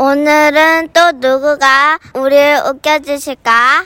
오늘은 또 누구가 우리를 웃겨주실까?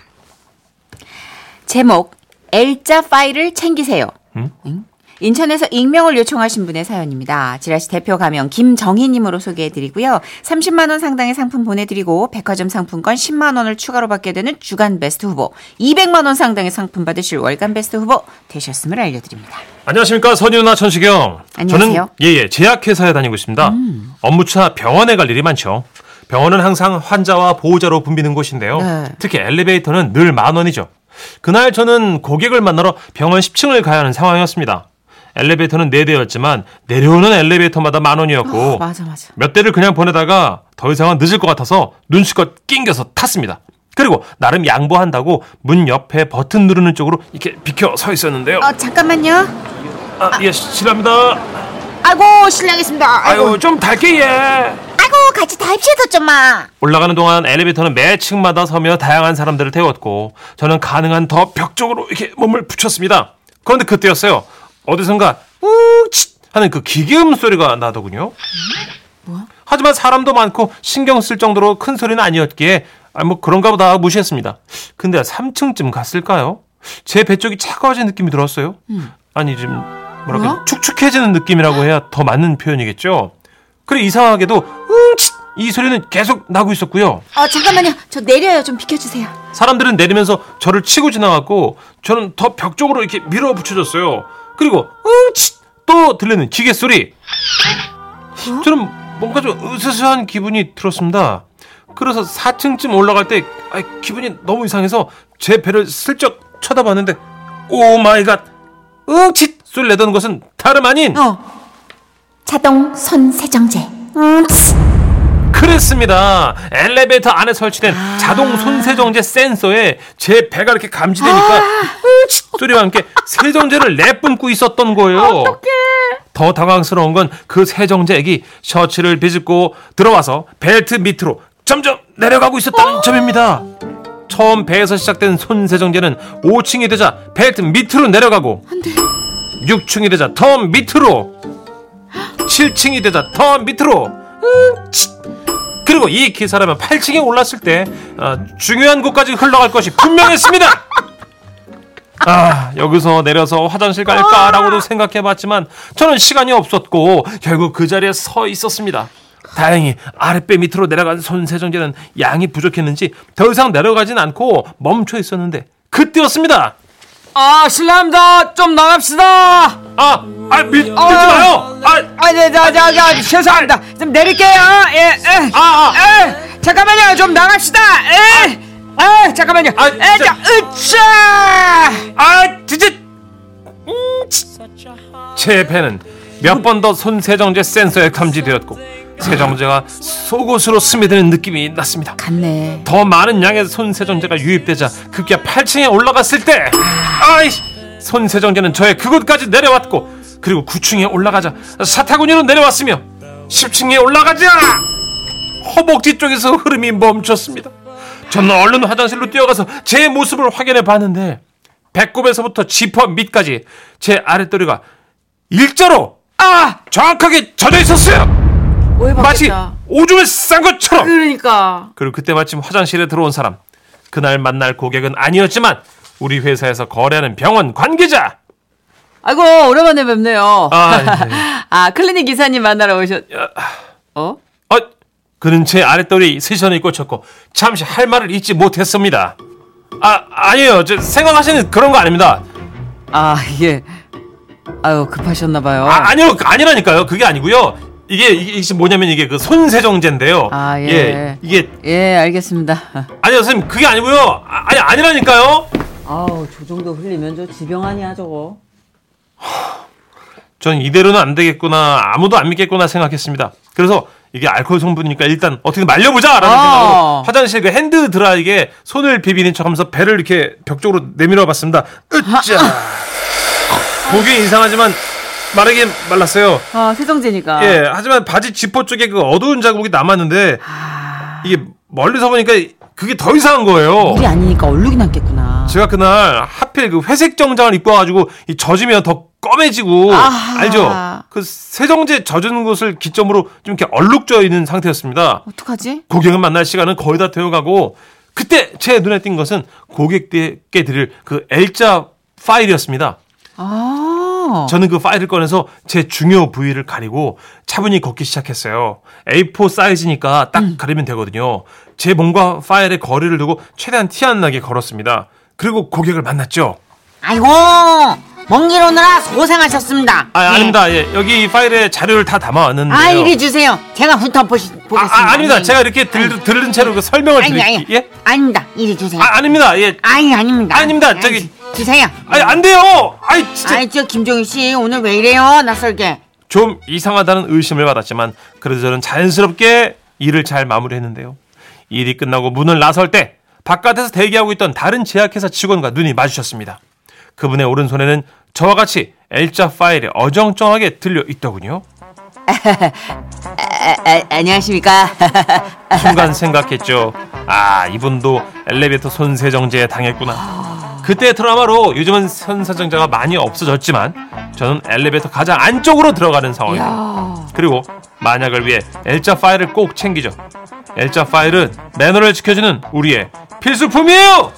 제목 L자 파일을 챙기세요. 응? 인천에서 익명을 요청하신 분의 사연입니다. 지라시 대표 가명 김정희님으로 소개해드리고요. 30만 원 상당의 상품 보내드리고 백화점 상품권 10만 원을 추가로 받게 되는 주간 베스트 후보, 200만 원 상당의 상품 받으실 월간 베스트 후보 되셨음을 알려드립니다. 안녕하십니까 선유나 천식영. 안녕하세요. 음. 저는 예예 제약회사에 다니고 있습니다. 업무차 병원에 갈 일이 많죠. 병원은 항상 환자와 보호자로 붐비는 곳인데요. 네. 특히 엘리베이터는 늘 만 원이죠. 그날 저는 고객을 만나러 병원 10층을 가야 하는 상황이었습니다. 엘리베이터는 4대였지만 내려오는 엘리베이터마다 만 원이었고 어, 맞아 맞아. 몇 대를 그냥 보내다가 더 이상은 늦을 것 같아서 눈치껏 낑겨서 탔습니다. 그리고 나름 양보한다고 문 옆에 버튼 누르는 쪽으로 이렇게 비켜 서 있었는데요. 어 잠깐만요. 아, 예, 실례합니다. 아이고 실례하겠습니다. 아유, 좀 달게 예. 아이고 같이 답시다 좀마. 올라가는 동안 엘리베이터는 매 층마다 서며 다양한 사람들을 태웠고 저는 가능한 더 벽 쪽으로 이렇게 몸을 붙였습니다. 그런데 그때였어요. 어디선가 우치 하는 그 기계음 소리가 나더군요. 하지만 사람도 많고 신경 쓸 정도로 큰 소리는 아니었기에 아, 뭐 그런가 보다 무시했습니다. 근데 3층쯤 갔을까요? 제 배 쪽이 차가워진 느낌이 들었어요. 아니 좀 뭐랄까 뭐야? 축축해지는 느낌이라고 해야 더 맞는 표현이겠죠. 그래 이상하게도 응치 이 소리는 계속 나고 있었고요. 어 잠깐만요. 저 내려요. 좀 비켜주세요. 사람들은 내리면서 저를 치고 지나갔고 저는 더 벽 쪽으로 이렇게 밀어붙여졌어요. 그리고 응치 또 들리는 기계 소리. 저는 뭔가 좀 으스스한 기분이 들었습니다. 그래서 4층쯤 올라갈 때 아, 기분이 너무 이상해서 제 배를 슬쩍 쳐다봤는데 oh my god 응치 소리 내던 것은 다름 아닌 어. 자동 손 세정제. 그랬습니다. 엘리베이터 안에 설치된 자동 손세정제 센서에 제 배가 이렇게 감지되니까 으치 소리와 함께 세정제를 내뿜고 있었던 거예요. 더 당황스러운 건 그 세정제액이 셔츠를 비집고 들어와서 벨트 밑으로 점점 내려가고 있었다는 점입니다. 처음 배에서 시작된 손세정제는 5층이 되자 벨트 밑으로 내려가고 6층이 되자 더 밑으로 7층이 되자 더 밑으로 음, 치. 그리고 이 기사라면 8층에 올랐을 때 어, 중요한 곳까지 흘러갈 것이 분명했습니다. 아 여기서 내려서 화장실 갈까라고도 생각해봤지만 저는 시간이 없었고 결국 그 자리에 서 있었습니다. 다행히 아랫배 밑으로 내려간 손 세정제는 양이 부족했는지 더 이상 내려가진 않고 멈춰 있었는데 그때였습니다. 아 실례합니다 좀 나갑시다 아, 아 밀, 밀지 마요. 아, 아네자자자 죄송합니다 좀 내릴게요 예 에, 아, 아. 에, 잠깐만요 좀 나갑시다 에, 에 잠깐만요 아, 에, 진짜. 자, 으차 아, 진짜. 음, 치. 제 배는 몇번 더 손세정제 센서에 감지되었고 세정제가 속옷으로 스며드는 느낌이 났습니다. 갔네. 더 많은 양의 손세정제가 유입되자 급기야 8층에 올라갔을 때 아이 손세정제는 저의 그곳까지 내려왔고 그리고 9층에 올라가자 사타구니로 내려왔으며 10층에 올라가자 허벅지 쪽에서 흐름이 멈췄습니다. 저는 얼른 화장실로 뛰어가서 제 모습을 확인해 봤는데 배꼽에서부터 지퍼 밑까지 제 아랫도리가 일자로 아 정확하게 젖어 있었어요. 마치. 오줌을 싼 것처럼. 그러니까. 그리고 그때 마침 화장실에 들어온 사람. 그날 만날 고객은 아니었지만 우리 회사에서 거래하는 병원 관계자. 아이고 오랜만에 뵙네요. 아, 네. 아 클리닉 기사님 만나러 오셨. 어? 어, 그는 제 아랫도리 세션에 꽂혔고 잠시 할 말을 잊지 못했습니다. 아, 아니에요. 저 생각하시는 그런 거 아닙니다. 아 예. 아유 급하셨나 봐요. 아, 아니요. 아니라니까요. 그게 아니고요. 이게 이게 이게 뭐냐면 이게 그 손세정제인데요. 아, 예. 이게 예 알겠습니다. 아니요, 선생님. 그게 아니고요. 아, 아니 아니라니까요. 아우 저 정도 흘리면 저 지병 아니야 저거. 전 이대로는 안 되겠구나 아무도 안 믿겠구나 생각했습니다. 그래서 이게 알코올 성분이니까 일단 어떻게 말려보자라는 아. 생각으로 화장실 그 핸드 드라이기에 손을 비비는 척하면서 배를 이렇게 벽 쪽으로 내밀어봤습니다. 으짜. 보기 이상하지만 마르긴 말랐어요. 아 세정제니까. 예, 하지만 바지 지퍼 쪽에 그 어두운 자국이 남았는데 이게 멀리서 보니까 그게 더 이상한 거예요. 물이 아니니까 얼룩이 남겠구나. 제가 그날 하필 그 회색 정장을 입고 와가지고 이 젖으면 더 검해지고 아하. 알죠? 그 세정제 젖은 곳을 기점으로 좀 이렇게 얼룩져 있는 상태였습니다. 어떡하지? 고객을 만날 시간은 거의 다 되어가고 그때 제 눈에 띈 것은 고객께 드릴 그 L자 파일이었습니다. 아. 저는 그 파일을 꺼내서 제 중요 부위를 가리고 차분히 걷기 시작했어요. A4 사이즈니까 딱 가리면 되거든요. 제 몸과 파일의 거리를 두고 최대한 티 안 나게 걸었습니다. 그리고 고객을 만났죠. 아이고 먼 길 오느라 고생하셨습니다. 아, 예. 아닙니다. 예, 여기 파일에 자료를 다 담아왔는데요. 아 이리 주세요. 제가 훑어보시 아, 보겠습니다. 아, 아닙니다. 예. 제가 이렇게 들, 들은 채로 그 설명을 아니 아니 드릴게요. 예? 아닙니다. 이리 주세요. 아, 아닙니다. 예. 아니 아닙니다. 아닙니다. 아니, 저기- 주세요. 아니, 안 돼요! 아이, 진짜. 아이 저 김종희 씨 오늘 왜 이래요 낯설게. 좀 이상하다는 의심을 받았지만 그래도 저는 자연스럽게 일을 잘 마무리했는데요. 일이 끝나고 문을 나설 때 바깥에서 대기하고 있던 다른 제약회사 직원과 눈이 마주쳤습니다. 그분의 오른손에는 저와 같이 L자 파일이 어정쩡하게 들려 있더군요. 아, 아, 안녕하십니까? 순간 생각했죠. 아, 이분도 엘리베이터 손세정제에 당했구나. 그때 트라우마로 요즘은 손세정제가 많이 없어졌지만 저는 엘리베이터 가장 안쪽으로 들어가는 상황이에요. 그리고 만약을 위해 L자 파일을 꼭 챙기죠. L자 파일은 매너를 지켜주는 우리의 필수품이에요.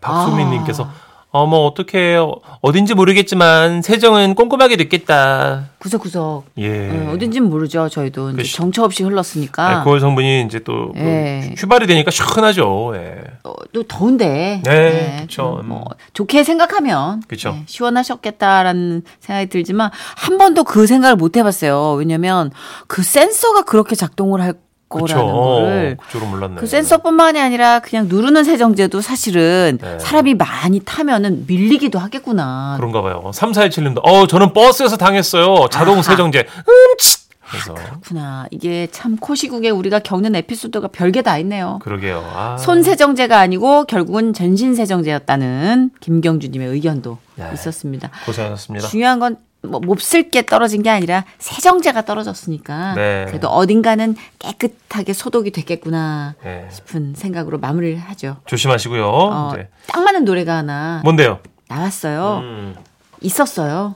박수민님께서 어머 어떡해 어딘지 모르겠지만 세정은 꼼꼼하게 됐겠다. 구석구석. 예. 어, 어딘진 모르죠. 저희도 그 시- 정처 없이 흘렀으니까. 알코올 성분이 이제 또뭐 예. 휘발이 되니까 시원하죠. 예. 어, 또 더운데. 네, 그쵸. 좀뭐 좋게 생각하면 그쵸. 네, 시원하셨겠다라는 생각이 들지만 한 번도 그 생각을 못 해봤어요. 왜냐면 그 센서가 그렇게 작동을 할 그쵸. 거라는 거를 어, 그쪽으로 몰랐네. 그 센서뿐만이 아니라 그냥 누르는 세정제도 사실은 네. 사람이 많이 타면은 밀리기도 하겠구나. 그런가 봐요. 3417님도 어 저는 버스에서 당했어요. 자동 아하. 세정제. 음치. 그래서 그렇구나. 이게 참 코시국에 우리가 겪는 에피소드가 별게 다 있네요. 그러게요. 아. 손 세정제가 아니고 결국은 전신 세정제였다는 김경주님의 의견도 네. 있었습니다. 고생하셨습니다. 중요한 건 뭐 몹쓸 게 떨어진 게 아니라 세정제가 떨어졌으니까 네. 그래도 어딘가는 깨끗하게 소독이 됐겠구나 네. 싶은 생각으로 마무리를 하죠. 조심하시고요. 어, 이제. 딱 맞는 노래가 하나 뭔데요? 나왔어요. 음, 있었어요.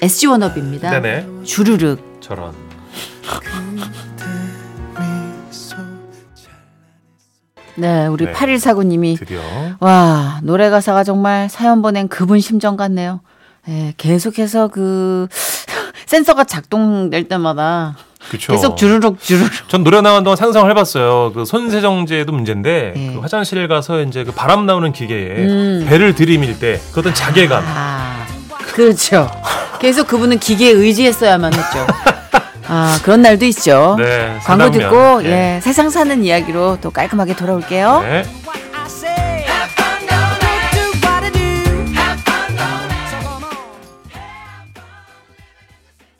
SG 워너비입니다. 네네. 주르륵. 저런. 네, 우리 네. 8149님이 드디어. 와, 노래 가사가 정말 사연 보낸 그분 심정 같네요. 예, 계속해서 그 센서가 작동될 때마다 그쵸. 계속 주르륵 주르륵. 전 노래 나온 동안 상상을 해봤어요. 그 손세정제도 문제인데 네. 그 화장실 가서 이제 그 바람 나오는 기계에 음. 배를 들이밀 때 그 어떤 자괴감. 아, 그렇죠. 계속 그분은 기계에 의지했어야만 했죠. 아, 그런 날도 있죠. 네. 광고. 듣고 예. 예, 세상 사는 이야기로 또 깔끔하게 돌아올게요. 네.